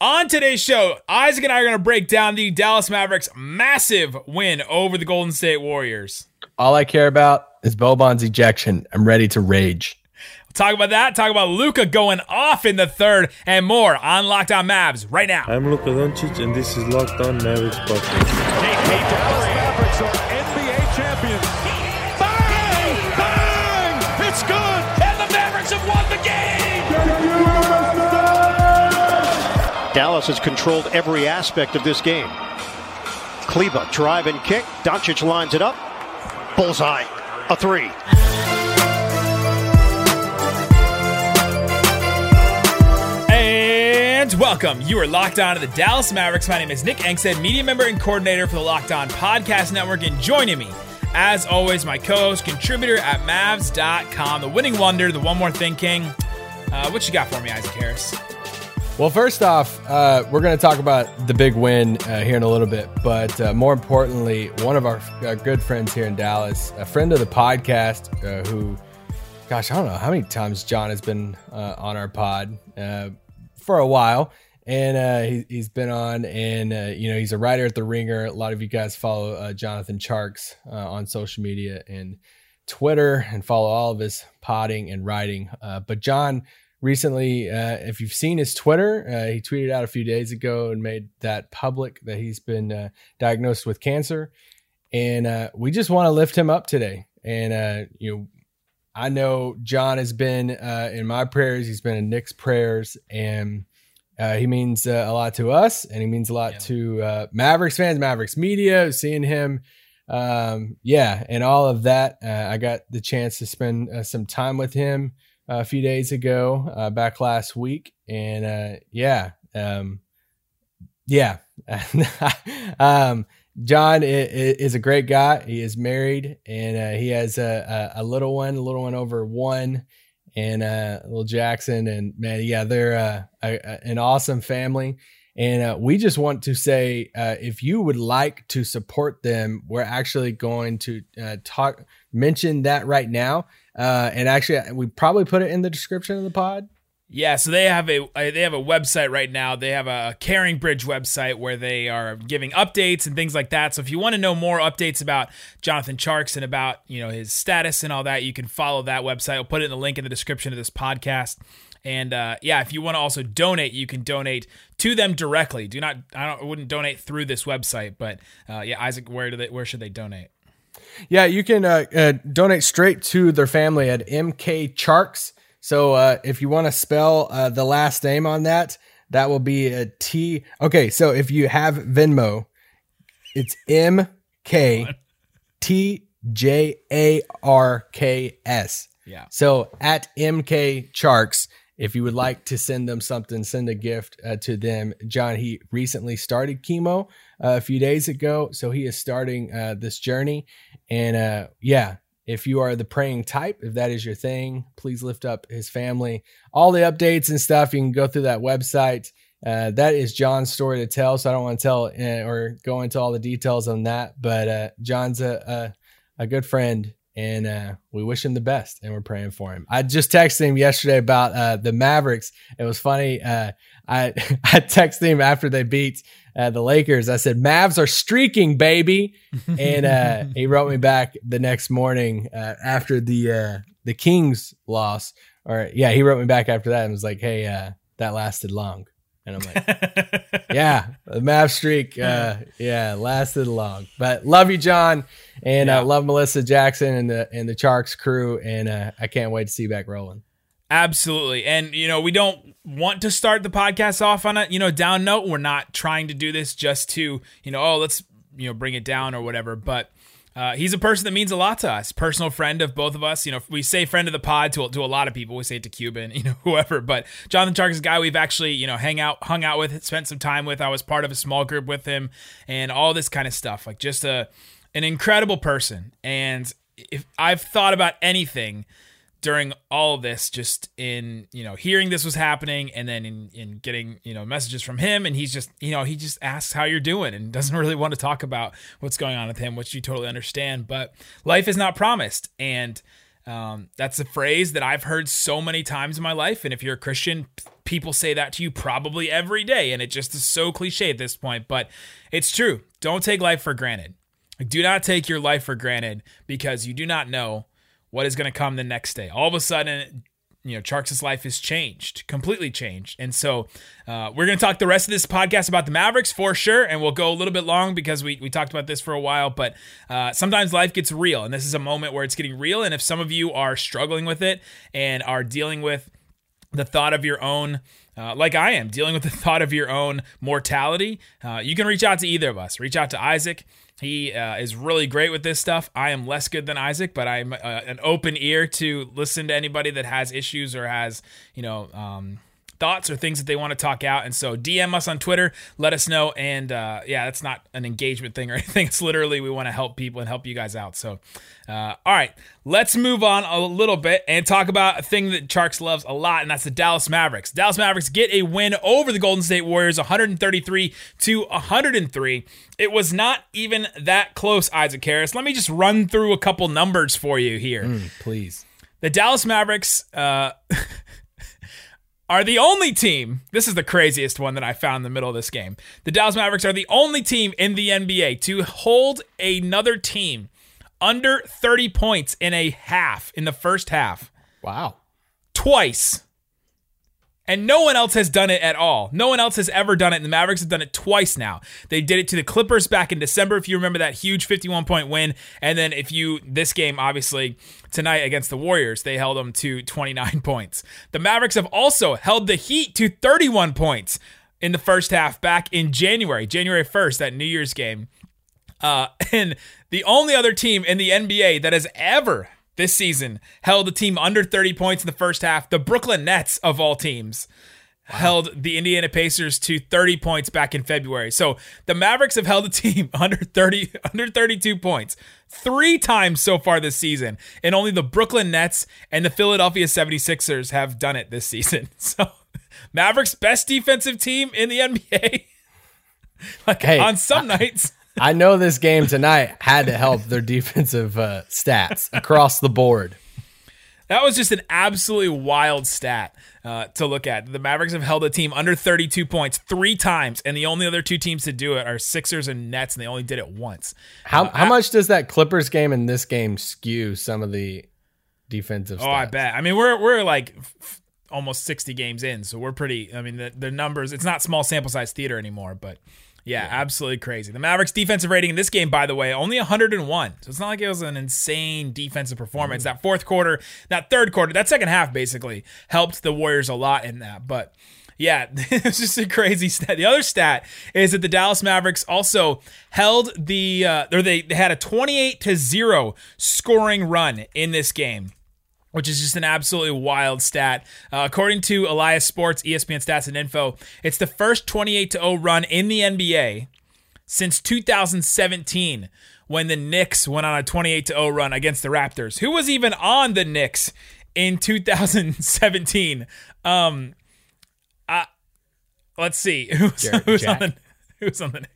On today's show, Isaac and I are going to break down the Dallas Mavericks' massive win over the Golden State Warriors. All I care about is Boban's ejection. I'm ready to rage. We'll talk about that. Talk about Luka going off in the third and more on Locked On Mavs right now. I'm Luka Doncic, and this is Locked On Mavericks podcast. Hey, hey, Dallas has controlled every aspect of this game. Kleber drive and kick. Doncic lines it up. Bullseye. A three. And welcome. You are locked on to the Dallas Mavericks. My name is Nick Angstadt, media member and coordinator for the Locked On Podcast Network. And joining me, as always, my co host, contributor at Mavs.com, the winning wonder, the one more thing king. Uh, what you got for me, Isaac Harris? Well, first off, uh, we're going to talk about the big win uh, here in a little bit, but uh, more importantly, one of our uh, good friends here in Dallas, a friend of the podcast, uh, who, gosh, I don't know how many times John has been uh, on our pod for a while, and he, he's been on, and you know he's a writer at the Ringer. A lot of you guys follow Jonathan Tjarks on social media and Twitter, and follow all of his podding and writing. but John recently, uh, if you've seen his Twitter, uh, he tweeted out a few days ago and made that public that he's been uh, diagnosed with cancer. And uh, we just want to lift him up today. And, uh, you know, I know John has been uh, in my prayers, he's been in Nick's prayers, and he means a lot to us and he means a lot yeah. to Mavericks fans, Mavericks media, seeing him. Um, yeah, and all of that. I got the chance to spend some time with him a few days ago, uh, back last week, and uh, yeah, um, yeah, um, John is a great guy. He is married, and uh, he has a, a, little one, a little one over one, and uh, little Jackson. And man, yeah, they're uh, a, an awesome family. And uh, we just want to say, if you would like to support them, we're actually going to talk mention that right now. Uh, and actually, we probably put it in the description of the pod. Yeah, so they have a they have a website right now. They have a Caring Bridge website where they are giving updates and things like that. So if you want to know more updates about Jonathan Tjarks and about you know his status and all that, you can follow that website. I'll put it in the link in the description of this podcast. And uh, yeah, if you want to also donate, you can donate to them directly. Do not I don't I wouldn't donate through this website, but uh, yeah, Isaac, where do they where should they donate? Yeah, you can uh, uh, donate straight to their family at MK Tjarks. So uh, if you want to spell uh, the last name on that, that will be a T. Okay, so if you have Venmo, it's M K T J A R K S. Yeah. So at MK Tjarks, if you would like to send them something, send a gift uh, to them. John, he recently started chemo uh, a few days ago, so he is starting uh, this journey. And uh, yeah, if you are the praying type, if that is your thing, please lift up his family. All the updates and stuff, you can go through that website. Uh, that is John's story to tell, so I don't want to tell uh, or go into all the details on that. But John's a, a, a good friend and uh, we wish him the best and we're praying for him. I just texted him yesterday about uh, the Mavericks. It was funny. Uh, I I texted him after they beat uh, the Lakers. I said, "Mavs are streaking, baby," and uh, he wrote me back the next morning uh, after the the Kings loss. Or yeah, he wrote me back after that and was like, "Hey, that lasted long." And I'm like, yeah, the Mavs streak, uh, yeah, lasted long. But love you, John, and uh, yeah. uh, love Melissa Jackson and the and the Tjarks crew, and uh, I can't wait to see you back rolling. Absolutely, and you know we don't want to start the podcast off on a you know down note. We're not trying to do this just to you know oh let's you know bring it down or whatever, but uh, he's a person that means a lot to us. Personal friend of both of us. You know, we say friend of the pod to, to a lot of people. We say it to Cuban, you know, whoever. But Jonathan Tjarks is a guy we've actually, you know, hang out, hung out with, spent some time with. I was part of a small group with him, and all this kind of stuff. Like just a an incredible person. And if I've thought about anything during all of this just in you know hearing this was happening and then in, in getting you know messages from him and he's just you know he just asks how you're doing and doesn't really want to talk about what's going on with him which you totally understand but life is not promised and Um, that's a phrase that I've heard so many times in my life. And if you're a Christian, people say that to you probably every day. And it just is so cliche at this point, but it's true. Don't take life for granted. Do not take your life for granted because you do not know what is going to come the next day. All of a sudden, you know, Tjarks' life has changed, completely changed. And so uh, we're going to talk the rest of this podcast about the Mavericks for sure. And we'll go a little bit long because we, we talked about this for a while. But uh, sometimes life gets real. And this is a moment where it's getting real. And if some of you are struggling with it and are dealing with the thought of your own, uh, like I am, dealing with the thought of your own mortality, uh, you can reach out to either of us. Reach out to Isaac. He uh, is really great with this stuff. I am less good than Isaac, but I'm uh, an open ear to listen to anybody that has issues or has, you know, um, thoughts or things that they want to talk out. And so DM us on Twitter, let us know. And uh, yeah, that's not an engagement thing or anything. It's literally we want to help people and help you guys out. So, uh, all right, let's move on a little bit and talk about a thing that Tjarks loves a lot, and that's the Dallas Mavericks. Dallas Mavericks get a win over the Golden State Warriors, 133 to 103. It was not even that close, Isaac Harris. Let me just run through a couple numbers for you here. Mm, please. The Dallas Mavericks. Uh, are the only team. This is the craziest one that I found in the middle of this game. The Dallas Mavericks are the only team in the NBA to hold another team under 30 points in a half, in the first half. Wow. Twice. And no one else has done it at all. No one else has ever done it. And The Mavericks have done it twice now. They did it to the Clippers back in December, if you remember that huge 51 point win. And then, if you, this game, obviously, tonight against the Warriors, they held them to 29 points. The Mavericks have also held the Heat to 31 points in the first half back in January, January 1st, that New Year's game. Uh, and the only other team in the NBA that has ever this season held a team under 30 points in the first half. The Brooklyn Nets, of all teams, wow. held the Indiana Pacers to 30 points back in February. So the Mavericks have held a team under 30, under 32 points three times so far this season. And only the Brooklyn Nets and the Philadelphia 76ers have done it this season. So Mavericks best defensive team in the NBA. like hey, on some I, nights. I know this game tonight had to help their defensive uh, stats across the board. That was just an absolutely wild stat uh, to look at. The Mavericks have held a team under 32 points three times, and the only other two teams to do it are Sixers and Nets, and they only did it once. How uh, how I, much does that Clippers game and this game skew some of the defensive? Oh, stats? I bet. I mean, we're we're like f- almost 60 games in, so we're pretty. I mean, the, the numbers. It's not small sample size theater anymore, but yeah, yeah, absolutely crazy. The Mavericks defensive rating in this game, by the way, only 101. So it's not like it was an insane defensive performance. Mm-hmm. That fourth quarter, that third quarter, that second half basically helped the Warriors a lot in that. But yeah, it's just a crazy stat. The other stat is that the Dallas Mavericks also held the, uh, or they, they had a 28 to 0 scoring run in this game which is just an absolutely wild stat. Uh, according to Elias Sports, ESPN Stats and Info, it's the first 28 0 run in the NBA since 2017 when the Knicks went on a 28 0 run against the Raptors. Who was even on the Knicks in 2017? Um, uh, let's see. Who's, who's on the Who's on the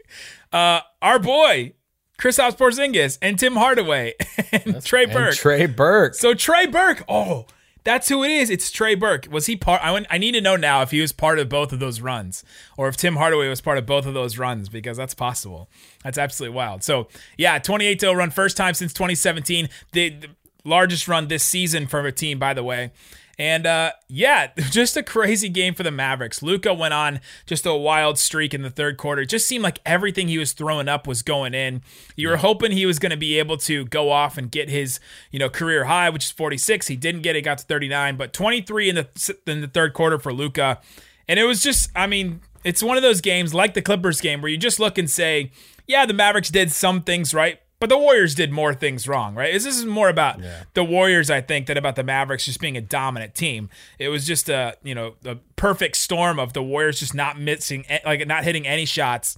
uh, our boy Kristaps Porzingis and Tim Hardaway and that's, Trey Burke. And Trey Burke. So Trey Burke. Oh, that's who it is. It's Trey Burke. Was he part? I, went, I need to know now if he was part of both of those runs, or if Tim Hardaway was part of both of those runs, because that's possible. That's absolutely wild. So yeah, 28 0 run, first time since 2017. The, the largest run this season for a team, by the way. And uh, yeah, just a crazy game for the Mavericks. Luka went on just a wild streak in the third quarter. It just seemed like everything he was throwing up was going in. You were hoping he was going to be able to go off and get his, you know, career high, which is 46. He didn't get it, got to 39, but 23 in the in the third quarter for Luka. And it was just, I mean, it's one of those games like the Clippers game where you just look and say, yeah, the Mavericks did some things right, but the Warriors did more things wrong, right? This is more about yeah. the Warriors, I think, than about the Mavericks just being a dominant team. It was just a you know a perfect storm of the Warriors just not missing, eh, like not hitting any shots.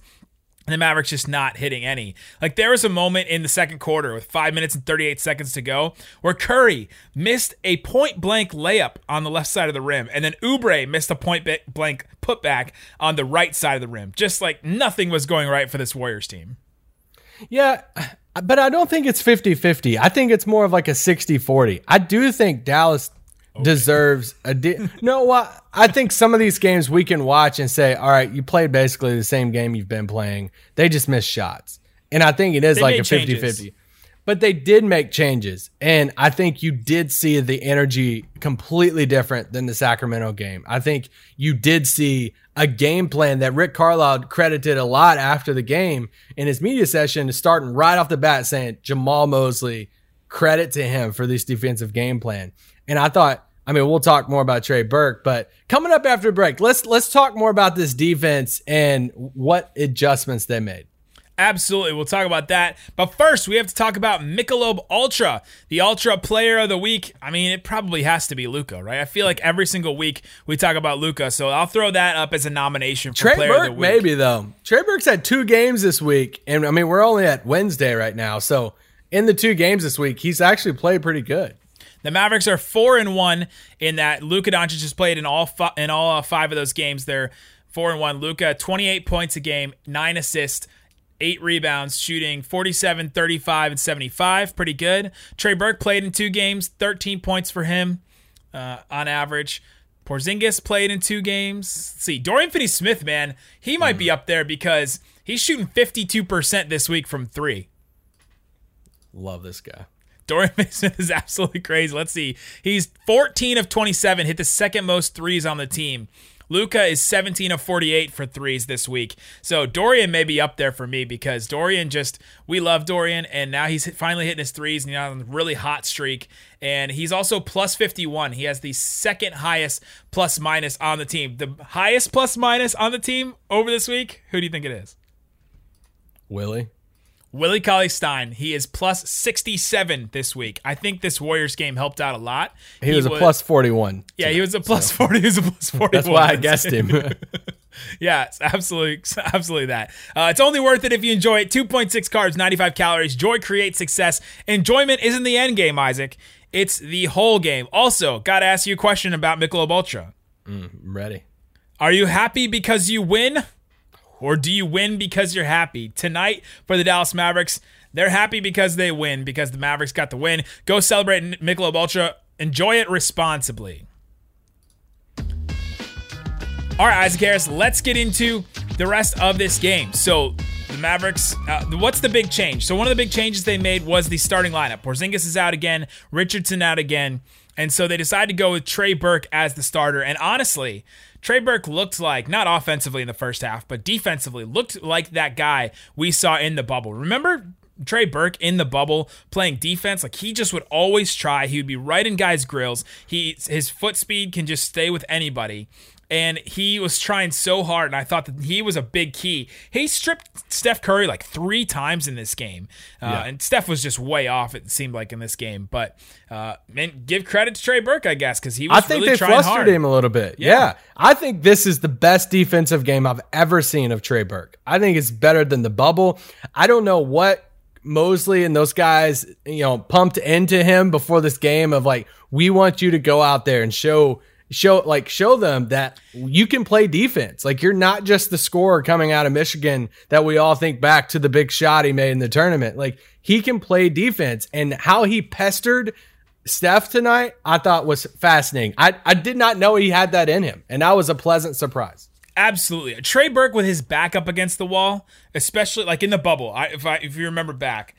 And the Mavericks just not hitting any. Like there was a moment in the second quarter with five minutes and 38 seconds to go where Curry missed a point blank layup on the left side of the rim, and then Oubre missed a point blank putback on the right side of the rim. Just like nothing was going right for this Warriors team. Yeah, But I don't think it's 50 50. I think it's more of like a 60 40. I do think Dallas deserves a no what i think some of these games we can watch and say all right you played basically the same game you've been playing they just missed shots and i think it is They like a 50 changes. 50 but they did make changes and i think you did see the energy completely different than the sacramento game i think you did see a game plan that rick carlisle credited a lot after the game in his media session starting right off the bat saying jamahl mosley credit to him for this defensive game plan. And I thought, I mean, we'll talk more about Trey Burke, but coming up after break, let's let's talk more about this defense and what adjustments they made. Absolutely. We'll talk about that. But first, we have to talk about Michelob Ultra, the Ultra Player of the Week. I mean, it probably has to be Luka, right? I feel like every single week we talk about Luka, so I'll throw that up as a nomination for Trey Player of the Burke, Week. maybe though. Trey Burke's had two games this week, and I mean, we're only at Wednesday right now, so in the two games this week, he's actually played pretty good. The Mavericks are four and one in that. Luka Doncic has played in all fi- in all uh, five of those games. They're four and one. Luka, 28 points a game, nine assists, eight rebounds, shooting 47, 35, and 75. Pretty good. Trey Burke played in two games, 13 points for him uh, on average. Porzingis played in two games. Let's see, Dorian Finney-Smith, man, he might be up there because he's shooting 52% this week from three. Love this guy. Dorian Finney-Smith is absolutely crazy. Let's see. He's 14 of 27, hit the second most threes on the team. Luka is 17 of 48 for threes this week. So Dorian may be up there for me because Dorian just, we love Dorian, and now he's finally hitting his threes and he's on a really hot streak. And he's also plus 51. He has the second highest plus minus on the team. The highest plus minus on the team over this week, who do you think it is? Willie. Willie Cauley Stein, he is plus 67 this week. I think this Warriors game helped out a lot. He, was a plus 41. Yeah, he was a plus 40. He was a plus 41. That's why I guessed him. yeah, absolutely, absolutely that. Uh, it's only worth it if you enjoy it. 2.6 carbs, 95 calories. Joy creates success. Enjoyment isn't the end game, Isaac. It's the whole game. Also, got to ask you a question about Michelob Ultra. I'm ready. Are you happy because you win? Or do you win because you're happy? Tonight for the Dallas Mavericks, they're happy because they win, because the Mavericks got the win. Go celebrate Michelob Ultra. Enjoy it responsibly. All right, Isaac Harris, let's get into the rest of this game. So, the Mavericks, uh, what's the big change? So, one of the big changes they made was the starting lineup. Porzingis is out again, Richardson out again. And so they decided to go with Trey Burke as the starter. And honestly, Trey Burke looked like, not offensively in the first half, but defensively, looked like that guy we saw in the bubble. Remember Trey Burke in the bubble playing defense? Like he just would always try. He would be right in guys' grills. He his foot speed can just stay with anybody. And he was trying so hard, and I thought that he was a big key. He stripped Steph Curry like three times in this game, uh, and Steph was just way off. It seemed like in this game, but uh, man, give credit to Trey Burke, I guess, because he was I think really they trying flustered hard. him a little bit. Yeah. I think this is the best defensive game I've ever seen of Trey Burke. I think it's better than the bubble. I don't know what Mosley and those guys, you know, pumped into him before this game of like, we want you to go out there and show show like show them that you can play defense. Like you're not just the scorer coming out of Michigan that we all think back to the big shot he made in the tournament. Like he can play defense and how he pestered Steph tonight, I thought was fascinating. I, I did not know he had that in him, and that was a pleasant surprise. Absolutely, Trey Burke with his back up against the wall, especially like in the bubble. I, if I if you remember back,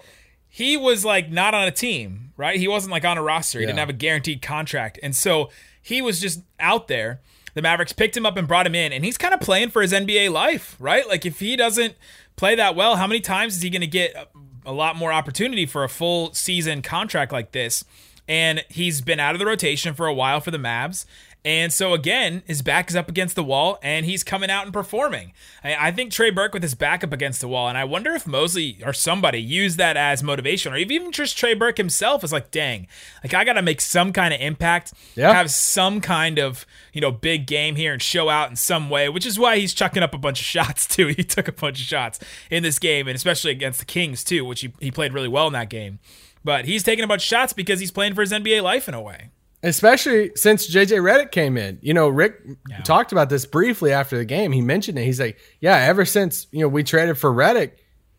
he was like not on a team, right? He wasn't like on a roster. He didn't have a guaranteed contract, and so he was just out there. The Mavericks picked him up and brought him in, and he's kind of playing for his NBA life, right? Like if he doesn't play that well, how many times is he going to get a, lot more opportunity for a full season contract like this? And he's been out of the rotation for a while for the Mavs. And so again, his back is up against the wall, and he's coming out and performing. I, I think Trey Burke with his back up against the wall, and I wonder if Mosley or somebody used that as motivation, or even just Trey Burke himself is like, dang, like I got to make some kind of impact, Yeah. have some kind of you know big game here, and show out in some way. Which is why he's chucking up a bunch of shots too. He took a bunch of shots in this game, and especially against the Kings too, which he, he played really well in that game. But he's taking a bunch of shots because he's playing for his NBA life in a way. Especially since JJ Redick came in. You know, Rick talked about this briefly after the game. He mentioned it. He's like, yeah, ever since, you know, we traded for Redick,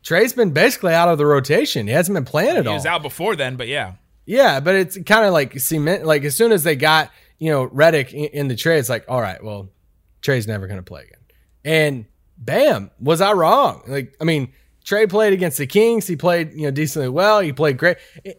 Trey's been basically out of the rotation. He hasn't been playing at He all. He was out before then, but yeah. Yeah, but it's kind of like cement. Like as soon as they got you know Redick in, in the trade, it's like, all right, well, Trey's never going to play again. And bam, was I wrong? Like, I mean, Trey played against the Kings. He played you know decently well. He played great,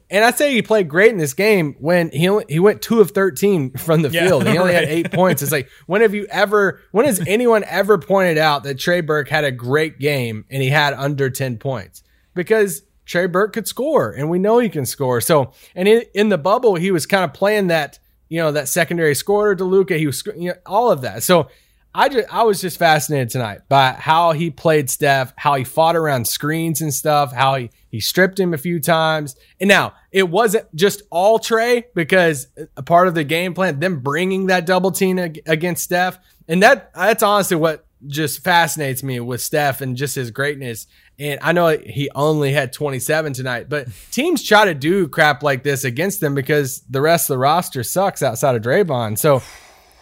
and I say he played great in this game when he only, he went two of thirteen from the Yeah, field. He only had eight points. It's like when have you ever? When has anyone ever pointed out that Trey Burke had a great game and he had under ten points? Because Trey Burke could score, and we know he can score. So, and in, in the bubble, he was kind of playing that, you know, that secondary scorer to Luka. He was, you know, all of that. So, I just, I was just fascinated tonight by how he played Steph, how he fought around screens and stuff, how he he stripped him a few times. And now it wasn't just all Trey because a part of the game plan, them bringing that double team ag- against Steph, and that that's honestly what just fascinates me with Steph and just his greatness. And I know he only had 27 tonight, but teams try to do crap like this against them because the rest of the roster sucks outside of Draymond. So,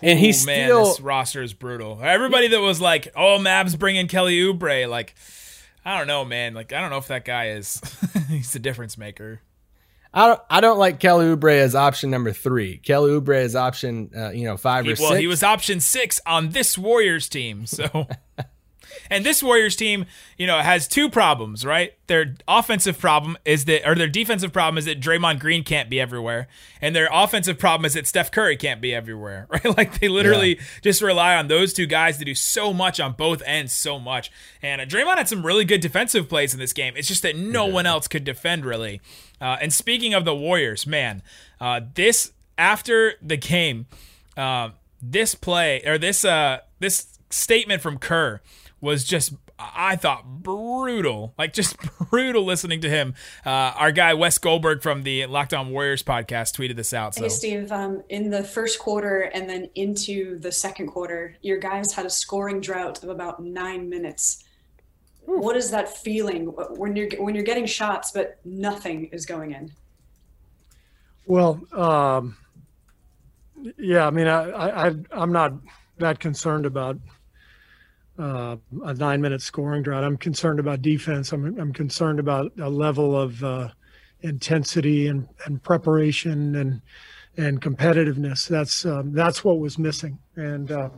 and he's Ooh, man, still this roster is brutal. Everybody that was like, "Oh, Mavs bringing Kelly Oubre," like, I don't know, man. Like, I don't know if that guy is. he's the difference maker. I don't I don't like Kelly Oubre as option number three. Kelly Oubre is option uh, you know five He- or well, six. he was option six on this Warriors team. So, and this Warriors team, you know, has two problems, right? Their offensive problem is that, or their defensive problem is that Draymond Green can't be everywhere, and their offensive problem is that Steph Curry can't be everywhere, right? Like they literally just rely on those two guys to do so much on both ends, so much. And uh, Draymond had some really good defensive plays in this game. It's just that no one else could defend really. Uh, and speaking of the Warriors, man, uh, this after the game uh, this play or this uh this statement from Kerr was just I thought brutal, like just brutal listening to him. Uh, our guy Wes Goldberg from the Locked On Warriors podcast tweeted this out. So Hey, Steve, um, in the first quarter and then into the second quarter, your guys had a scoring drought of about nine minutes. What is that feeling when you're when you're getting shots but nothing is going in? Well, um, yeah, I mean, I, I, I- I'm not that concerned about uh, a nine minute scoring drought. I'm concerned about defense. I'm, I'm concerned about a level of uh, intensity and, and preparation and, and competitiveness. That's, um, that's what was missing. And, uh,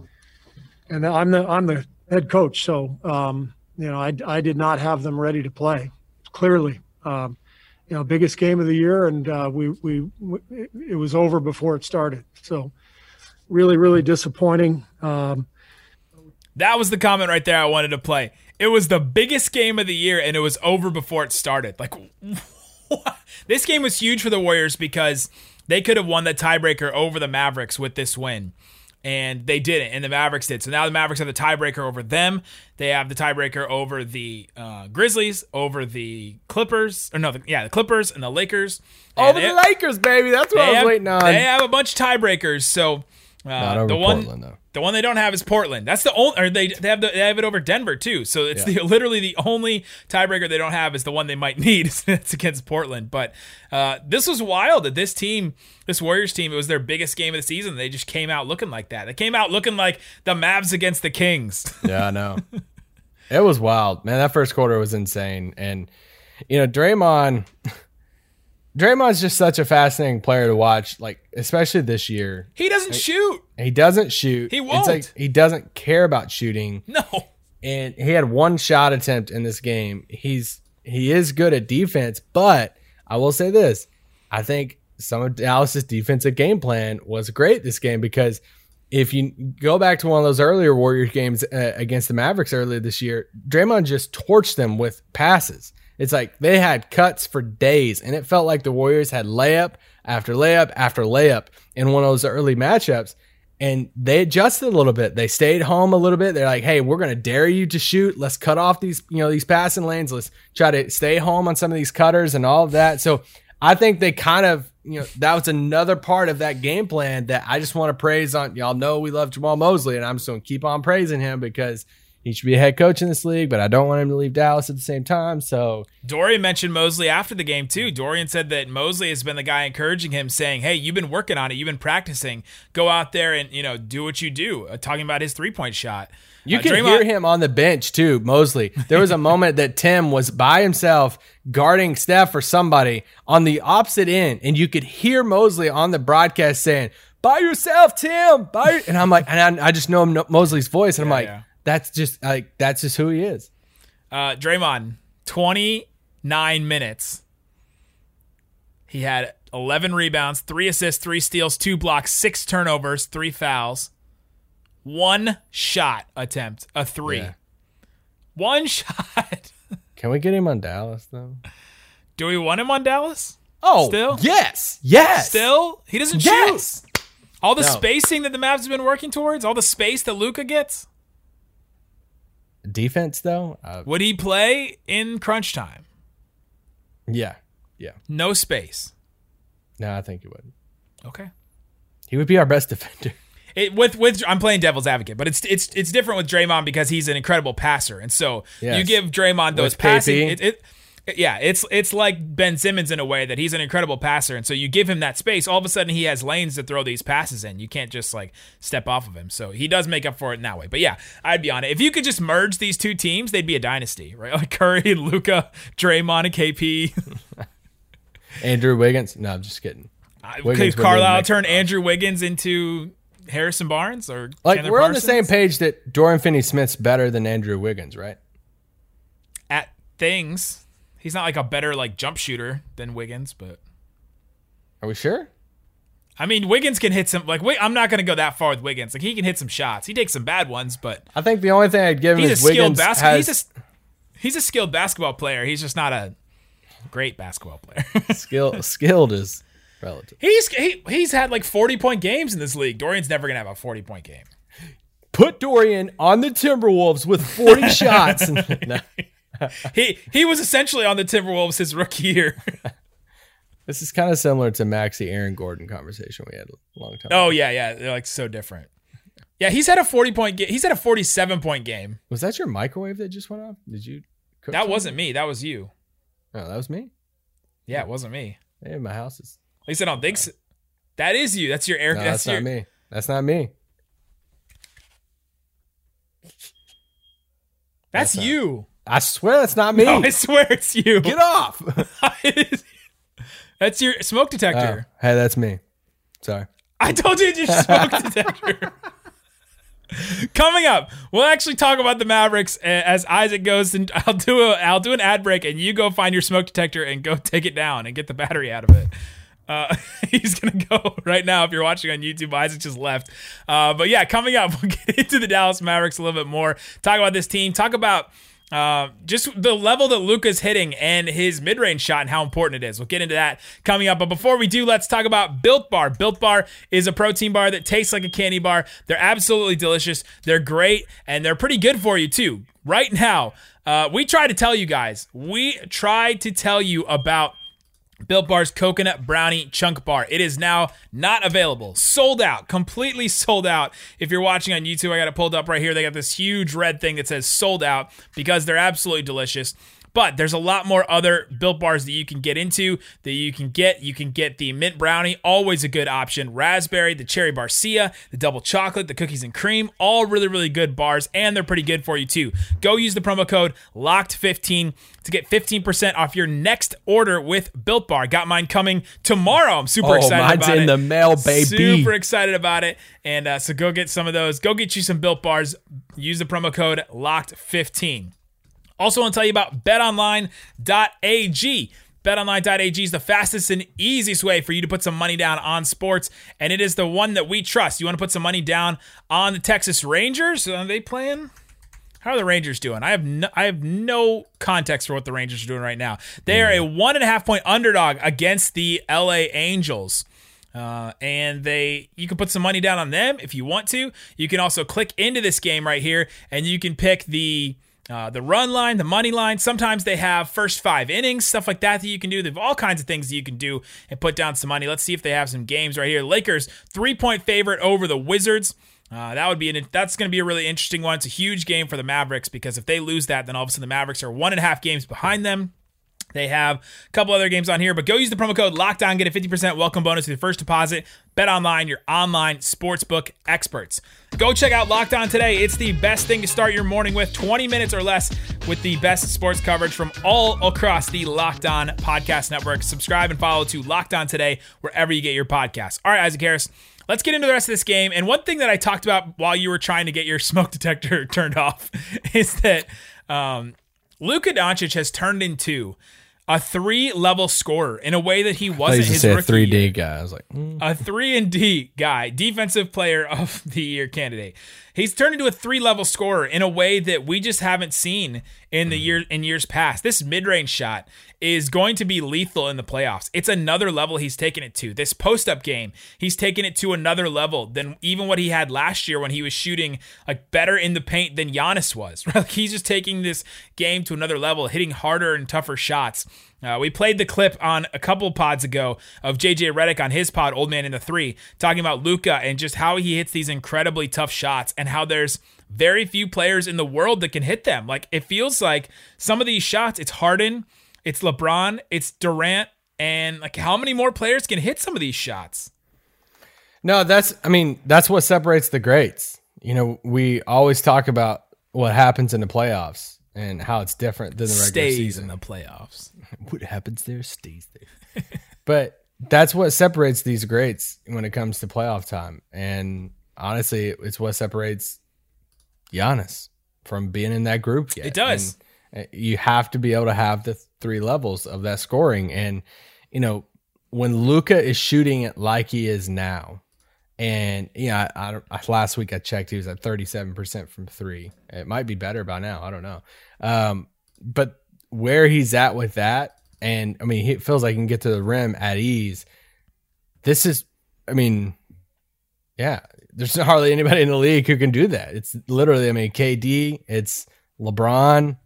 and I'm the, I'm the head coach. So, um, you know, I, I did not have them ready to play clearly. Um, you know, biggest game of the year, and uh, we, we we it was over before it started. So, really, really disappointing. Um, that was the comment right there I wanted to play. It was the biggest game of the year, and it was over before it started. Like, this game was huge for the Warriors because they could have won the tiebreaker over the Mavericks with this win. And they didn't, and the Mavericks did. So now the Mavericks have the tiebreaker over them. They have the tiebreaker over the uh, Grizzlies, over the Clippers, or no, the, yeah, the Clippers and the Lakers. And over they- the Lakers, baby. That's what I they was have, waiting on. They have a bunch of tiebreakers. So uh, Not over the one, Portland, though. The one they don't have is Portland. That's the only, or they they have the, they have it over Denver too. So it's the literally the only tiebreaker they don't have is the one they might need. it's against Portland. But uh, this was wild that this team, this Warriors team, it was their biggest game of the season. They just came out looking like that. They came out looking like the Mavs against the Kings. Yeah, I know. it was wild, man. That first quarter was insane, and you know, Draymond. Draymond's just such a fascinating player to watch, like especially this year. he doesn't shoot. He doesn't shoot. He won't. like he doesn't care about shooting, No. and he had one shot attempt in this game. He's he is good at defense, but I will say this: I think some of Dallas's defensive game plan was great this game because if you go back to one of those earlier Warriors games uh, against the Mavericks earlier this year, Draymond just torched them with passes. It's like they had cuts for days, and it felt like the Warriors had layup after layup after layup in one of those early matchups. And they adjusted a little bit. They stayed home a little bit. They're like, "Hey, we're going to dare you to shoot. Let's cut off these, you know, these passing lanes. Let's try to stay home on some of these cutters and all of that." So I think they kind of, you know, that was another part of that game plan that I just want to praise on. Y'all know we love Jamahl Mosley, and I'm just going to keep on praising him because he should be a head coach in this league, but I don't want him to leave Dallas at the same time. So Dorian mentioned Mosley after the game too. Dorian said that Mosley has been the guy encouraging him, saying, "Hey, you've been working on it. You've been practicing. Go out there and you know do what you do." Uh, talking about his three point shot. You Uh, can Draymond- hear him on the bench too, Mosley. There was a moment that Tim was by himself guarding Steph or somebody on the opposite end, and you could hear Mosley on the broadcast saying, "By yourself, Tim." By and I'm like, and I, I just know Mosley's voice, and I'm like, yeah. That's just like that's just who he is. Uh, Draymond, 29 minutes. He had 11 rebounds, three assists, three steals, two blocks, six turnovers, three fouls, one shot attempt, a three. Yeah. One shot. Can we get him on Dallas though? Do we want him on Dallas? Oh, Still? yes, yes, Still? He doesn't yes. shoot. All the No. spacing that the Mavs have been working towards, all the space that Luka gets. Defense though, uh, Would he play in crunch time? yeah, yeah. No space. No, I think he would. Okay. He would be our best defender. It, with with I'm playing devil's advocate, but it's it's it's different with Draymond because he's an incredible passer, and so Yes. you give Draymond those With passing. It, it, yeah, it's it's like Ben Simmons in a way that he's an incredible passer, and so you give him that space. All of a sudden, he has lanes to throw these passes in. You can't just like step off of him. So he does make up for it in that way. But yeah, I'd be on it. If you could just merge these two teams, they'd be a dynasty, right? Like Curry and Luka, Draymond and KP. Andrew Wiggins. No, I'm just kidding. Could Wiggins Carlisle turn Andrew Wiggins into Harrison Barnes or Like Chandler we're on the same page that Dorian Finney-Smith's better than Andrew Wiggins, right? at things. He's not like a better like jump shooter than Wiggins, but Are we sure? I mean Wiggins can hit some like wait, I'm not gonna go that far with Wiggins. Like he can hit some shots. He takes some bad ones, but I think the only thing I'd give him he's a is skilled Wiggins basketball. has He's a he's a skilled basketball player. He's just not a great basketball player. skill. skilled is relative. he's he, he's had like 40 point games in this league. Dorian's never gonna have a 40 point game. Put Dorian on the Timberwolves with 40 shots. No, He he was essentially on the Timberwolves his rookie year. this is kind of similar to Maxi Aaron Gordon conversation we had a long time. oh ago. yeah, yeah, they're like so different. Yeah, he's had a 40 point game. He's had a 47 point game. was that your microwave that just went off? Did you? Cook That something? wasn't me. That was you. Oh, that was me. Yeah, it wasn't me. Hey, my house is. At least I don't think so. That is you. That's your air. No, that's, that's your. not me. That's not me. That's, That's you. I swear that's not me. No, I swear it's you. Get off. That's your smoke Oh, detector. hey, that's me. Sorry. I told you it's your smoke detector. Coming up, we'll actually talk about the Mavericks as Isaac goes and I'll do a I'll do an ad break and you go find your smoke detector and go take it down and get the battery out of it. Uh, he's gonna go right now. If you're watching on YouTube, Isaac just left. Uh, but yeah, coming up, we'll get into the Dallas Mavericks a little bit more. Talk about this team. Talk about uh, just the level that Luka's hitting and his mid-range shot and how important it is. We'll get into that coming up. But before we do, let's talk about Built Bar. Built Bar is a protein bar that tastes like a candy bar. They're absolutely delicious. They're great and they're pretty good for you too. Right now, uh, we try to tell you guys. We try to tell you about Built Bar's coconut brownie chunk bar. It is now not available. Sold out. Completely sold out. If you're watching on YouTube, I got it pulled up right here. They got this huge red thing that says sold out because they're absolutely delicious. But there's a lot more other built bars that you can get into that you can get. You can get the mint brownie, always a good option. Raspberry, the cherry barcia, the double chocolate, the cookies and cream, all really, really good bars, and they're pretty good for you too. Go use the promo code LOCKED15 to get 15% off your next order with Built Bar. Got mine coming tomorrow. I'm super excited. Oh, excited mine's about in it. the mail, baby. Super excited about it. And uh, so go get some of those. Go get you some Built Bars. Use the promo code LOCKED15. Also, want to tell you about betonline.ag. BetOnline.ag is the fastest and easiest way for you to put some money down on sports, and it is the one that we trust. You want to put some money down on the Texas Rangers? Are they playing? How are the Rangers doing? I have no, I have no context for what the Rangers are doing right now. They are a one and a half point underdog against the LA Angels. Uh, and they you can put some money down on them if you want to. You can also click into this game right here and you can pick the uh, the run line, the money line. Sometimes they have first five innings, stuff like that that you can do. They have all kinds of things that you can do and put down some money. Let's see if they have some games right here. Lakers three point favorite over the Wizards. Uh, that would be an, that's going to be a really interesting one. It's a huge game for the Mavericks because if they lose that, then all of a sudden the Mavericks are one and a half games behind them. They have a couple other games on here, but go use the promo code Lockdown, get a 50% welcome bonus with your first deposit. Bet online, your online sportsbook experts. Go check out Locked On today. It's the best thing to start your morning with 20 minutes or less with the best sports coverage from all across the Locked On podcast network. Subscribe and follow to Locked On today wherever you get your podcasts. All right, Isaac Harris, let's get into the rest of this game. And one thing that I talked about while you were trying to get your smoke detector turned off is that um, Luka Doncic has turned into a three level scorer in a way that he wasn't his say a three D year guy. I was like, mm. a three and D guy, defensive player of the year candidate. He's turned into a three level scorer in a way that we just haven't seen in the year in years past. This mid range shot is going to be lethal in the playoffs. It's another level he's taken it to. This post up game, he's taken it to another level than even what he had last year when he was shooting like better in the paint than Giannis was. Like he's just taking this game to another level, hitting harder and tougher shots. Uh, we played the clip on a couple pods ago of JJ Redick on his pod, Old Man and the Three, talking about Luka and just how he hits these incredibly tough shots and how there's very few players in the world that can hit them. Like it feels like some of these shots, it's Harden, it's LeBron, it's Durant, and like how many more players can hit some of these shots? no, that's. I mean, that's what separates the greats. You know, we always talk about what happens in the playoffs and how it's different than the regular Stays season. in the playoffs. what happens there stays there. but that's what separates these greats when it comes to playoff time. And honestly, it's what separates Giannis from being in that group yet. It does. And you have to be able to have the three levels of that scoring. And, you know, when Luka is shooting it like he is now, and yeah, know, I, I last week I checked, he was at 37% from three. It might be better by now. I don't know. Um, but where he's at with that, and I mean, he feels like he can get to the rim at ease. This is, I mean, yeah, there's hardly anybody in the league who can do that. It's literally, I mean, KD, it's LeBron.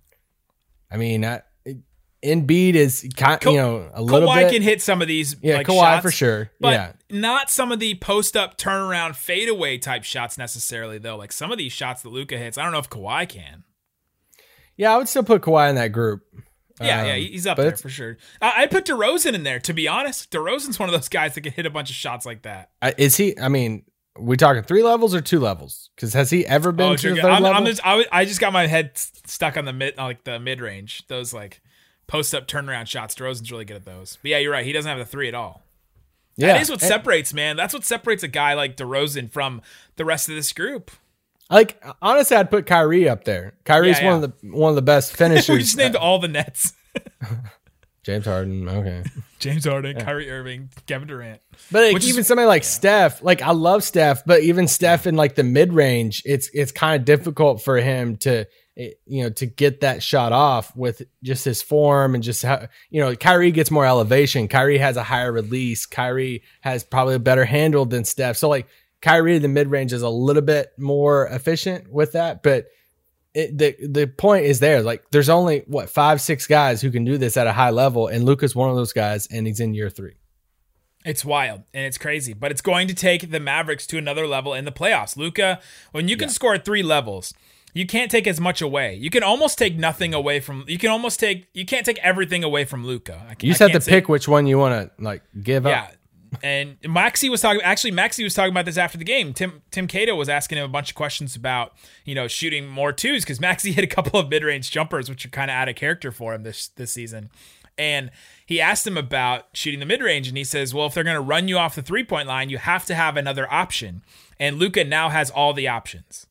I mean, I, Embiid is kind, you know, a little bit. Kawhi bit. can hit some of these, yeah, like, Kawhi shots, for sure. but yeah, not some of the post up turnaround fadeaway type shots necessarily though. Like some of these shots that Luka hits, I don't know if Kawhi can. yeah, I would still put Kawhi in that group. Yeah, Um, yeah, he's up there for sure. I, I put DeRozan in there to be honest. DeRozan's one of those guys that can hit a bunch of shots like that. Is he? I mean, we talking three levels or two levels? Because has he ever oh, been Oh, to the sure. 3rd I'm, level? I'm just, I, just got my head stuck on the mid, uh, like the mid range. Those like post up turnaround shots. DeRozan's really good at those. But yeah, you're right. He doesn't have the three at all. yeah, that is what and- separates, man. That's what separates a guy like DeRozan from the rest of this group. Like honestly, I'd put Kyrie up there. Kyrie's Yeah, one of the one of the best finishers. we just named all the Nets. James Harden. Okay, James Harden, Kyrie Irving, Kevin Durant. but like, Which is- even somebody like Steph, like I love Steph, but even Steph in like the mid range, it's it's kind of difficult for him to eh, you know to get that shot off with just his form and just how you know Kyrie gets more elevation. Kyrie has a higher release. Kyrie has probably a better handle than Steph. So like Kyrie in the mid range is a little bit more efficient with that, but it, the the point is there. Like there's only what five six guys who can do this at a high level, and Luka's one of those guys, and he's in year three. It's wild and it's crazy, but it's going to take the Mavericks to another level in the playoffs. Luka, when you can score three levels, you can't take as much away. You can almost take nothing away from. You can almost take. You can't take everything away from Luka. You just I have to pick which one you want to like give Yeah. up. And Maxi was talking. Actually, Maxi was talking about this after the game. Tim Tim Cato was asking him a bunch of questions about you know shooting more twos because Maxi hit a couple of mid range jumpers, which are kind of out of character for him this this season. And he asked him about shooting the mid range, and he says, "Well, if they're going to run you off the three point line, you have to have another option." And Luka now has all the options,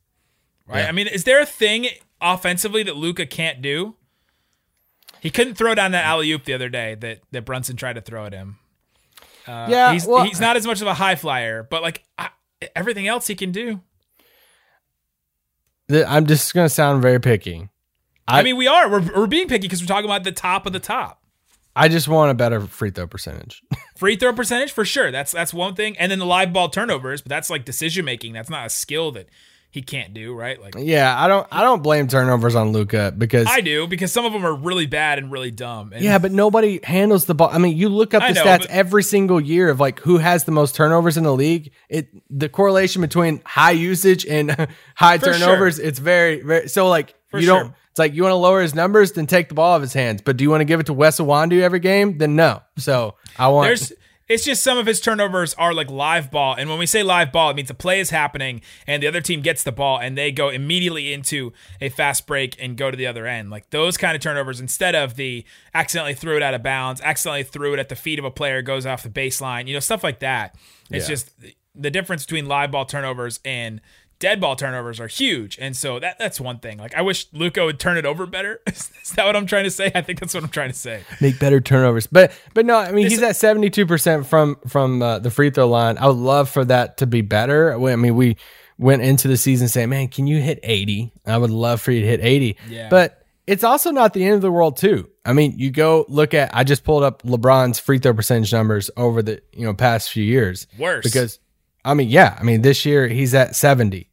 right? Yeah. I mean, is there a thing offensively that Luka can't do? He couldn't throw down that alley oop the other day that that Brunson tried to throw at him. Uh, yeah, he's well, he's not as much of a high flyer, but like I, everything else he can do. I'm just gonna sound very picky. I, I- mean, we are we're, we're being picky because we're talking about the top of the top. I just want a better free throw percentage. Free throw percentage for sure. That's that's one thing, and then the live ball turnovers, but that's like decision making. That's not a skill that he can't do, right? Like Yeah, I don't I don't blame turnovers on Luka because I do because some of them are really bad and really dumb. And Yeah, but nobody handles the ball. I mean, you look up the know, stats every single year of like who has the most turnovers in the league. It the correlation between high usage and high turnovers, it's very very so like For you don't it's like you want to lower his numbers, then take the ball out of his hands. But do you want to give it to Wes Iwundu every game? Then no. So I want There's it's just some of his turnovers are like live ball. And when we say live ball, it means a play is happening and the other team gets the ball and they go immediately into a fast break and go to the other end. Like those kind of turnovers instead of the accidentally threw it out of bounds, accidentally threw it at the feet of a player, goes off the baseline, you know, stuff like that. It's Yeah. just the difference between live ball turnovers and dead ball turnovers are huge. And so that that's one thing. Like I wish Luka would turn it over better. Is that what I'm trying to say? I think that's what I'm trying to say. make better turnovers. But but no, I mean This- he's at seventy two percent from from uh, the free throw line. I would love for that to be better. I mean we went into the season saying, man, can you hit eighty? I would love for you to hit eighty. Yeah. But it's also not the end of the world too. I mean, you go look at. I just pulled up LeBron's free throw percentage numbers over the you know past few years. Worse. because I mean, yeah, I mean this year he's at seventy,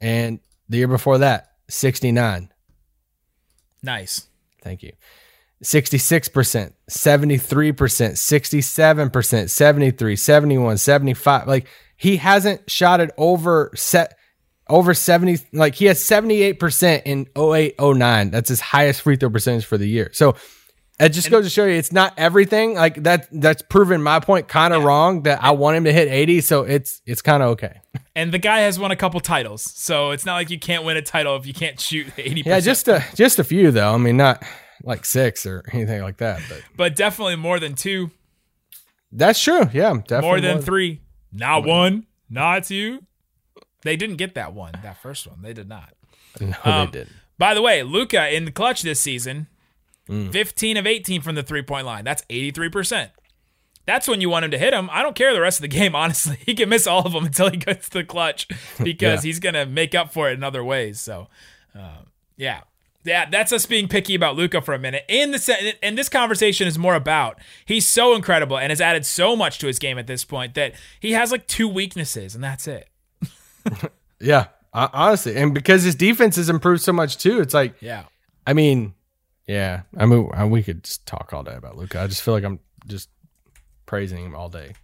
and the year before that sixty nine. Nice. Thank you. 66%, 73%, 67%, 73, 71, 75. Like he hasn't shot it over set over 70 like he has 78% in 08 09. That's his highest free throw percentage for the year. So it just goes to show you it's not everything. Like that that's proven my point kind of wrong that I want him to hit 80, so it's it's kind of okay. And the guy has won a couple titles, so it's not like you can't win a title if you can't shoot eighty. Yeah, just a just a few though. I mean not like 6 or anything like that, but but definitely more than two, that's true. Yeah, definitely more than three. Not one, not two. They didn't get that one, that first one. They did not. No, Um, they didn't. By the way, Luka in the clutch this season, Mm. 15 of 18 from the three point line. That's 83%. That's when you want him to hit him. I don't care the rest of the game, honestly. He can miss all of them until he gets to the clutch because Yeah. he's going to make up for it in other ways. So, uh, yeah. Yeah, that's us being picky about Luka for a minute. In the and this conversation is more about he's so incredible and has added so much to his game at this point that he has like two weaknesses and that's it. Yeah, honestly, and because his defense has improved so much too, it's like, Yeah. I mean, yeah, I mean, we could just talk all day about Luka. I just feel like I'm just praising him all day.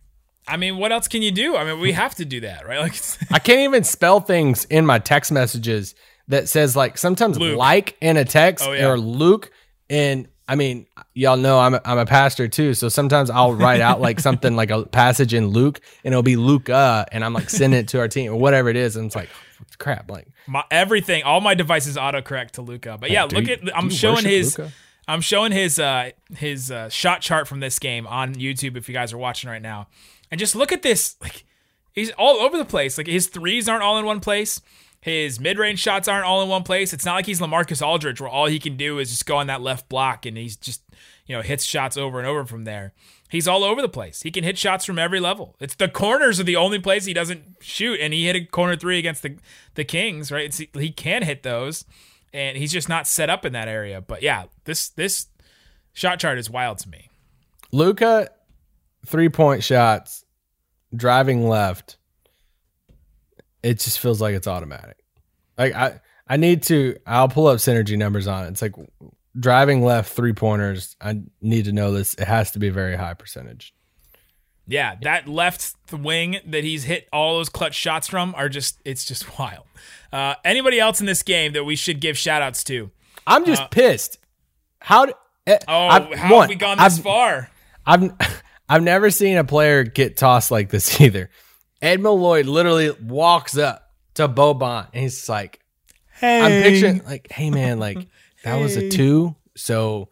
I mean, what else can you do? I mean, we have to do that, right? Like I can't even spell things in my text messages that says like sometimes Luke. like in a text Oh, yeah. or Luke. And I mean, y'all know I'm a, I'm a pastor too, so sometimes I'll write out like something like a passage in Luke, and it'll be Luka, and I'm like sending it to our team or whatever it is, and it's like crap, like my everything all my devices autocorrect to Luka. But yeah, look you- at I'm showing his Luka? I'm showing his uh his uh, shot chart from this game on YouTube if you guys are watching right now. And just look at this like he's all over the place. Like his threes aren't all in one place. His mid-range shots aren't all in one place. It's not like he's LaMarcus Aldridge where all he can do is just go on that left block and he's just, you know, hits shots over and over from there. He's all over the place. He can hit shots from every level. It's the corners are the only place he doesn't shoot, and he hit a corner three against the the Kings. Right? It's, he can hit those, and he's just not set up in that area. But yeah, this this shot chart is wild to me. Luka, three point shots, driving left. It just feels like it's automatic. Like I, I need to. I'll pull up synergy numbers on it. It's like driving left three pointers. I need to know this. It has to be a very high percentage. Yeah, that left wing that he's hit all those clutch shots from are just it's just wild. Uh, anybody else in this game that we should give shout outs to? I'm just pissed. How? eh, Oh, I've- how one, have we gone this I've- far? I've I've never seen a player get tossed like this either. Ed Malloy literally walks up to Boban and he's like, Hey, I'm picturing like, hey man, like that was a two, so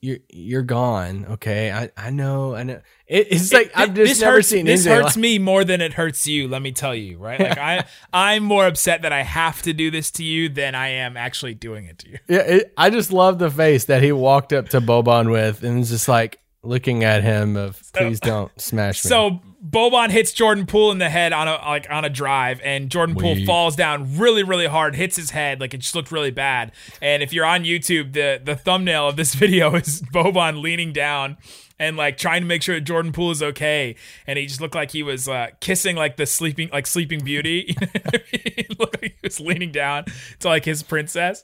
you're you're gone. Okay, I I know, I know. It, it's like I've just this never hurts, seen this hurts like- me more than it hurts you. Let me tell you, right? Like I, I'm more upset that I have to do this to you than I am actually doing it to you. Yeah, it, I just love the face that he walked up to Boban with and was just like looking at him of please don't smash me. So Boban hits Jordan Poole in the head on a like on a drive, and Jordan Poole falls down really, really hard, hits his head, like it just looked really bad. And if you're on YouTube, the the thumbnail of this video is Boban leaning down and like trying to make sure that Jordan Poole is okay, and he just looked like he was uh, kissing like the sleeping like Sleeping Beauty. he looked like he was leaning down to like his princess,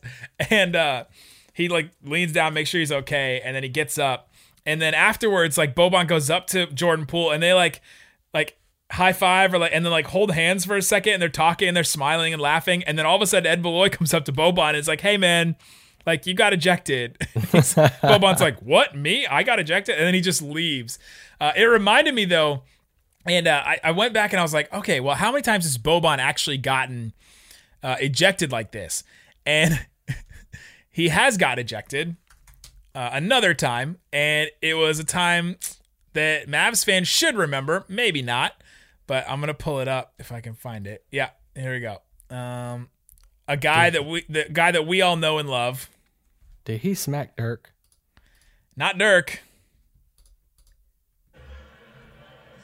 and uh, he like leans down, makes sure he's okay, and then he gets up, and then afterwards, like Boban goes up to Jordan Poole, and they like like high five or like and then like hold hands for a second and they're talking and they're smiling and laughing and then all of a sudden Ed Malloy comes up to Boban and is like, "Hey man, like you got ejected." Boban's like, "What? Me? I got ejected?" And then he just leaves. Uh, it reminded me though, and uh, I, I went back and I was like, "Okay, well, how many times has Boban actually gotten uh, ejected like this?" And he has got ejected uh, another time, and it was a time that Mavs fans should remember, maybe not, but I'm gonna pull it up if I can find it. Yeah, here we go. Um, a guy that we, the guy that we all know and love, Did he smack Dirk? not Dirk.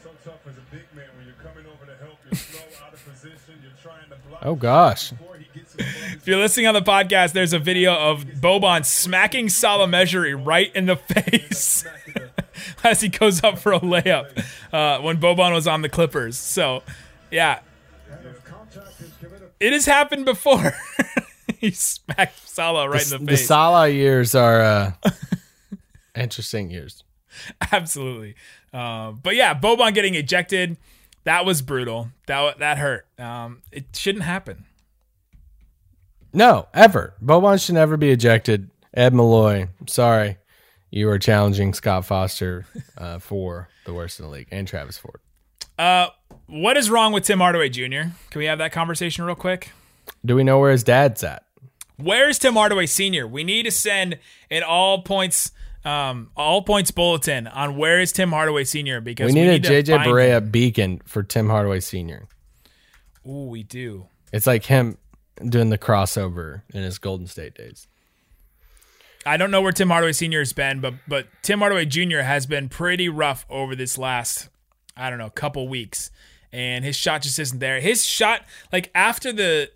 So tough as a big man when you're coming over to help. You're slow, out of position. You're trying to. Oh gosh. Before he gets his ball, If you're listening on the podcast, there's a video of Boban smacking Salah Mejri right in the face as he goes up for a layup uh, when Boban was on the Clippers. So, yeah, it has happened before. he smacked Salah right in the face. the. Salah years are uh, interesting years. Absolutely. Um, but yeah, Boban getting ejected, that was brutal. That that hurt. Um, it shouldn't happen. No, ever. Boban should never be ejected. Ed Malloy, sorry, you are challenging Scott Foster uh, for the worst in the league, and Travis Ford. Uh, what is wrong with Tim Hardaway Jr.? Can we have that conversation real quick? Do we know where his dad's at? Where's Tim Hardaway Sr.? We need to send an all points, um, all points bulletin on where is Tim Hardaway Sr. Because We need, a to JJ find Barea beacon for Tim Hardaway Sr. him. Ooh, we do. It's like him doing the crossover in his Golden State days. I don't know where Tim Hardaway Sr. has been, but but Tim Hardaway Jr. has been pretty rough over this last, I don't know, couple weeks, and his shot just isn't there. His shot, like after the,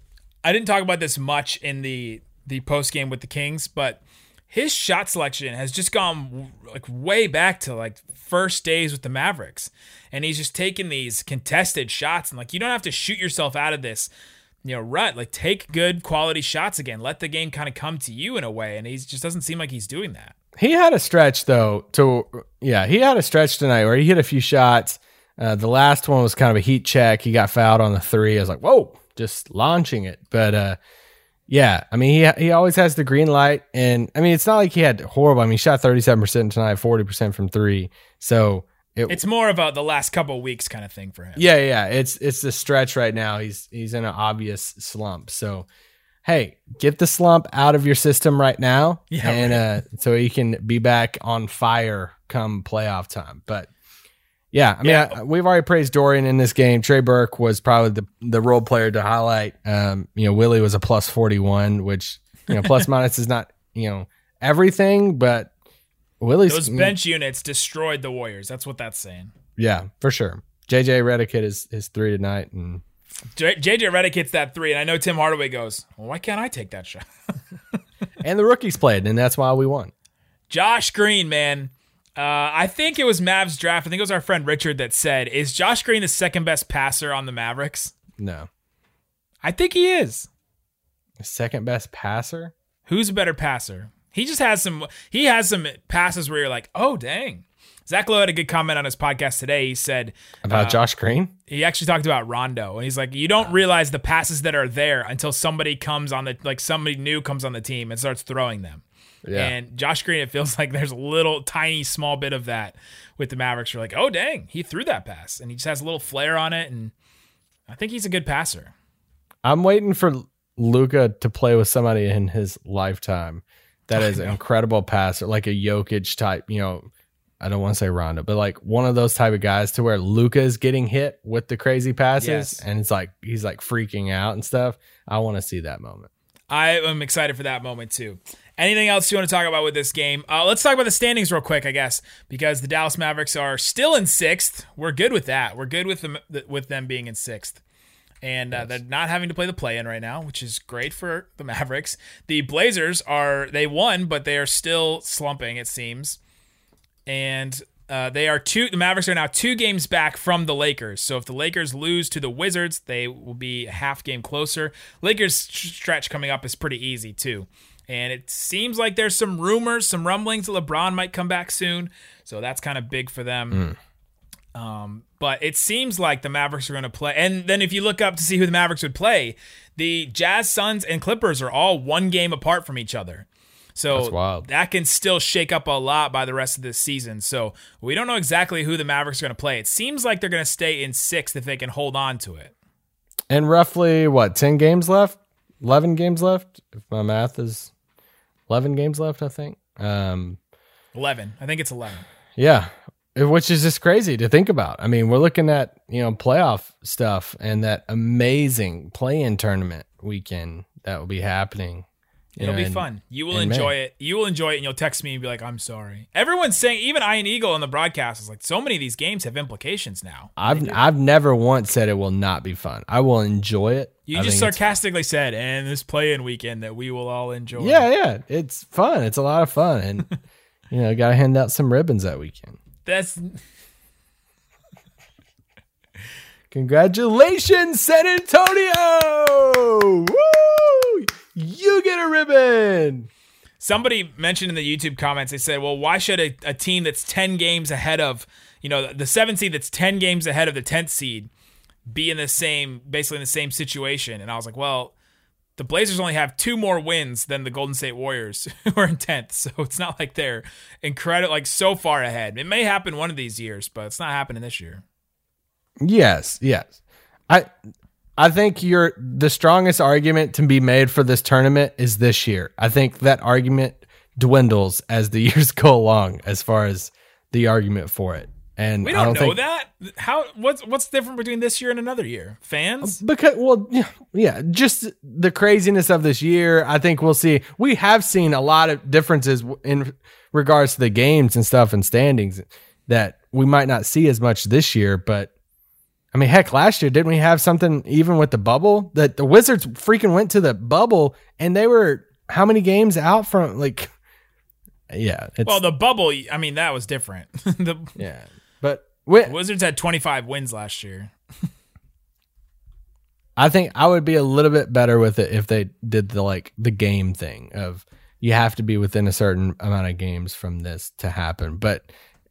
I didn't talk about this much in the the post game with the Kings, but his shot selection has just gone like way back to like first days with the Mavericks, and he's just taking these contested shots, and like you don't have to shoot yourself out of this you know, rut. Like take good quality shots again. Let the game kind of come to you in a way. And he just doesn't seem like he's doing that. He had a stretch though. To yeah, he had a stretch tonight where he hit a few shots. Uh, the last one was kind of a heat check. He got fouled on the three. I was like, whoa, just launching it. But uh, yeah, I mean, he he always has the green light, and I mean, it's not like he had horrible. I mean, he shot thirty seven percent tonight, forty percent from three. So it, It's more about the last couple weeks kind of thing for him. yeah, yeah, it's it's the stretch right now. He's he's in an obvious slump. So, hey, get the slump out of your system right now, Yeah, and uh, so he can be back on fire come playoff time. But yeah, I mean, Yeah. I, we've already praised Dorian in this game. Trey Burke was probably the the role player to highlight. Um, you know, Willie was a plus forty one, which you know, plus minus is not you know everything, but Willie's Those bench units destroyed the Warriors. That's what that's saying. yeah, for sure. JJ Redick hit his, three tonight, and J- JJ Redick hits that three, and I know Tim Hardaway goes, well, why can't I take that shot? and the rookies played, and that's why we won. Josh Green, man. Uh, I think it was Mavs draft. I think it was our friend Richard that said, "Is Josh Green the second best passer on the Mavericks?" No, I think he is. second best passer. Who's a better passer? He just has some. He has some passes where you're like, "Oh, dang." Zach Lowe had a good comment on his podcast today. He said About uh, Josh Green? he actually talked about Rondo, and he's like, you don't realize the passes that are there until somebody comes on the like somebody new comes on the team and starts throwing them. Yeah. And Josh Green, it feels like there's a little tiny small bit of that with the Mavericks. You're like, oh dang, he threw that pass, and he just has a little flair on it, and I think he's a good passer. I'm waiting for Luka to play with somebody in his lifetime that is an incredible passer, like a Jokic type. You know, I don't want to say Rondo, but like one of those type of guys to where Luka is getting hit with the crazy passes, Yes. and it's like he's like freaking out and stuff. I want to see that moment. I am excited for that moment too. Anything else you want to talk about with this game? Uh, let's talk about the standings real quick, I guess, because the Dallas Mavericks are still in sixth. We're good with that. We're good with them with them being in sixth, and uh, they're not having to play the play-in right now, which is great for the Mavericks. The Blazers are they won, but they are still slumping. It seems, and uh, they are two. The Mavericks are now two games back from the Lakers. So if the Lakers lose to the Wizards, they will be a half game closer. Lakers stretch coming up is pretty easy too. And it seems like there's some rumors, some rumblings that LeBron might come back soon. So that's kind of big for them. Mm. Um, but it seems like the Mavericks are going to play. And then if you look up to see who the Mavericks would play, the Jazz, Suns, and Clippers are all one game apart from each other. So that can still shake up a lot by the rest of this season. So we don't know exactly who the Mavericks are going to play. It seems like they're going to stay in sixth if they can hold on to it. And roughly, what, 10 games left? 11 games left? If my math is 11 games left, I think. Um, 11. I think it's 11. Yeah. Eh, which is just crazy to think about. I mean, we're looking at, you know, playoff stuff and that amazing play in tournament weekend that will be happening. It'll know, be fun. You will enjoy May. it. You will enjoy it, and you'll text me and be like, "I'm sorry." Everyone's saying, even Ian Eagle on the broadcast is like, so many of these games have implications now. I've I've never once said it will not be fun. I will enjoy it. You I just sarcastically said, and this play-in weekend that we will all enjoy. Yeah, yeah, it's fun. It's a lot of fun, and you know, got to hand out some ribbons that weekend. That's. Congratulations, San Antonio! Woo! You get a ribbon. Somebody mentioned in the YouTube comments, they said, well, why should a, a team that's 10 games ahead of, you know, the seven seed that's 10 games ahead of the 10th seed be in the same, basically in the same situation? And I was like, well, the Blazers only have two more wins than the Golden State Warriors who are in 10th. So it's not like they're incredible, like so far ahead. It may happen one of these years, but it's not happening this year. Yes, yes. I I think you're the strongest argument to be made for this tournament is this year. I think that argument dwindles as the years go along as far as the argument for it. And we don't, don't know think, that. How what's what's different between this year and another year? Fans? Because well, yeah, just the craziness of this year. I think we'll see. We have seen a lot of differences in regards to the games and stuff and standings that we might not see as much this year, but I mean, heck, last year didn't we have something even with the bubble that the Wizards freaking went to the bubble and they were how many games out from like yeah. well, the bubble, I mean, that was different. the, yeah, but Wizards had 25 wins last year. I think I would be a little bit better with it if they did the like the game thing of you have to be within a certain amount of games from this to happen. But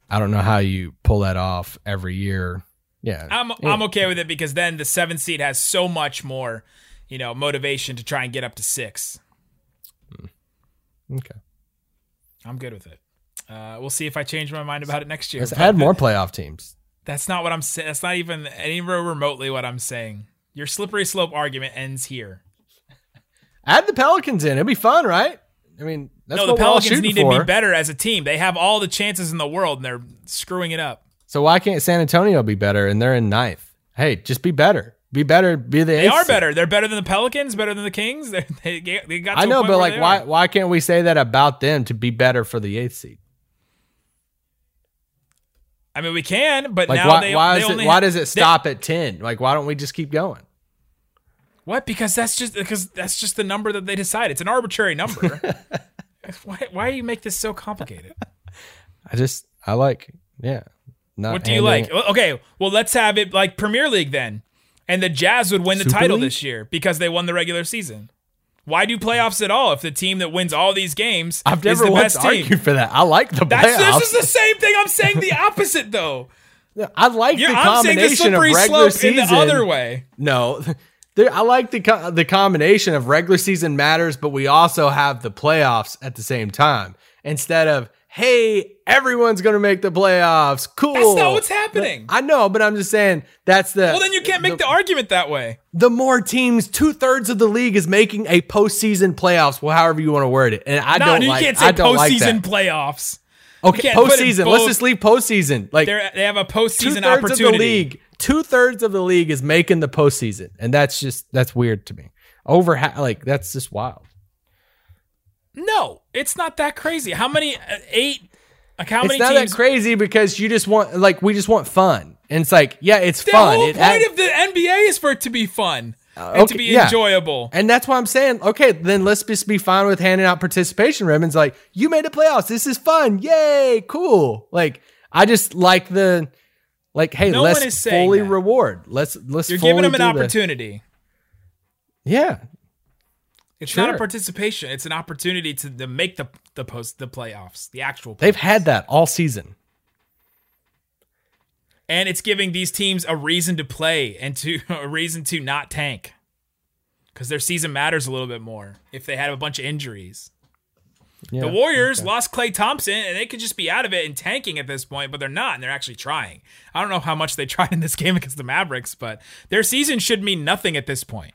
I don't know how you pull that off every year yeah, I'm. I'm okay with it because then the seventh seed has so much more, you know, motivation to try and get up to six. Hmm. Okay, I'm good with it. Uh, we'll see if I change my mind about it next year. Let's add more playoff teams. That's not what I'm saying. That's not even anywhere remotely what I'm saying. Your slippery slope argument ends here. Add the Pelicans in. It'd be fun, right? I mean, no, the Pelicans need for. to be better as a team. They have all the chances in the world, and they're screwing it up. So why can't San Antonio be better and they're in ninth? Hey, just be better. Be better. Be the. They are better. They're better than the Pelicans. Better than the Kings. They're, they they got. I know, but like, why why can't we say that about them to be better for the eighth seed? I mean, we can, but like, now why, they, why, they it, why does it stop they, at ten? Like, why don't we just keep going? What? Because that's just because that's just the number that they decide. It's an arbitrary number. why? Why do you make this so complicated? I just I like yeah. Not what do you like? It. Okay, well let's have it like Premier League then, and the Jazz would win the title League? this year because they won the regular season. Why do playoffs at all if the team that wins all these games I've never is the best team? for that. I like the That's, playoffs. This is the same thing. I'm saying the opposite though. I like You're, the combination of regular season. In the other way. No, I like the the combination of regular season matters, but we also have the playoffs at the same time instead of hey, everyone's going to make the playoffs. Cool. That's not what's happening. But I know, but I'm just saying that's the. Well, then you can't make the, the argument that way. The more teams, two thirds of the league is making a postseason playoffs. Well, however you want to word it, and I no, don't you like. You can't say postseason like playoffs. Okay, postseason. Let's just leave postseason. Like They're, they have a postseason opportunity. Of the league, two thirds of the league is making the postseason, and that's just that's weird to me. Over like that's just wild. No, it's not that crazy. How many? Uh, eight? Like how It's many not teams? that crazy because you just want like we just want fun, and it's like yeah, it's the fun. whole It point of the NBA is for it to be fun and to be yeah. enjoyable. And that's why I'm saying, okay, then let's just be fine with handing out participation ribbons. Like, you made the playoffs. This is fun. Yay, cool. Like, I just like the, like, hey, No let's one is saying fully that. reward. Let's let's. You're giving them an do the- opportunity. yeah, It's not a participation. It's an opportunity to, to make the the post the playoffs, the actual. they've had that all season. and it's giving these teams a reason to play and to a reason to not tank because their season matters a little bit more if they have a bunch of injuries. Yeah. The Warriors lost Klay Thompson and they could just be out of it and tanking at this point, but they're not and they're actually trying. I don't know how much they tried in this game against the Mavericks, but their season should mean nothing at this point.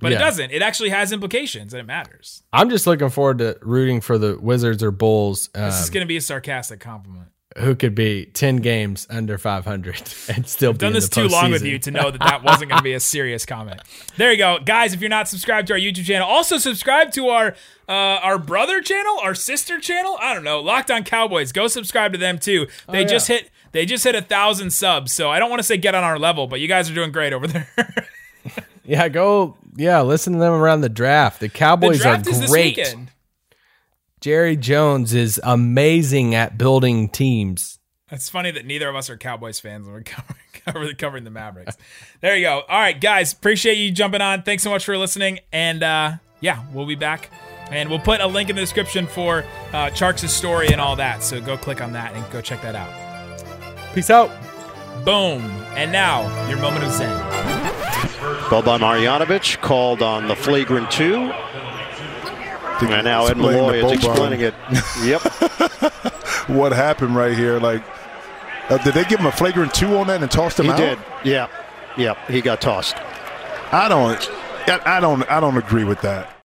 But it doesn't. It actually has implications and it matters. I'm just looking forward to rooting for the Wizards or Bulls, um, This is going to be a sarcastic compliment. who could be 10 games under 500 and still I've be done this too long with you to know that that wasn't going to be a serious comment. There you go, guys. If you're not subscribed to our YouTube channel, also subscribe to our uh, our brother channel, our sister channel. I don't know, Locked On Cowboys. Go subscribe to them too. They Oh, just hit they just hit a thousand subs. So I don't want to say get on our level, but you guys are doing great over there. Yeah, go. Yeah, listen to them around the draft. The the Cowboys draft are great. Jerry Jones is amazing at building teams. It's funny that neither of us are Cowboys fans and we're covering, covering, covering the Mavericks. There you go. All right, guys, appreciate you jumping on. Thanks so much for listening. And uh, yeah, we'll be back. And we'll put a link in the description for uh, Tjarks' story and all that. So go click on that and go check that out. Peace out. Boom. And now, your moment of zen. Boban Marjanovic called on the flagrant two. And now Ed Malloy is explaining it. Yep. What happened right here? Like, uh, did they give him a flagrant two on that and tossed him He out? He did. Yeah. Yep. He got tossed. I don't. I don't. I don't agree with that.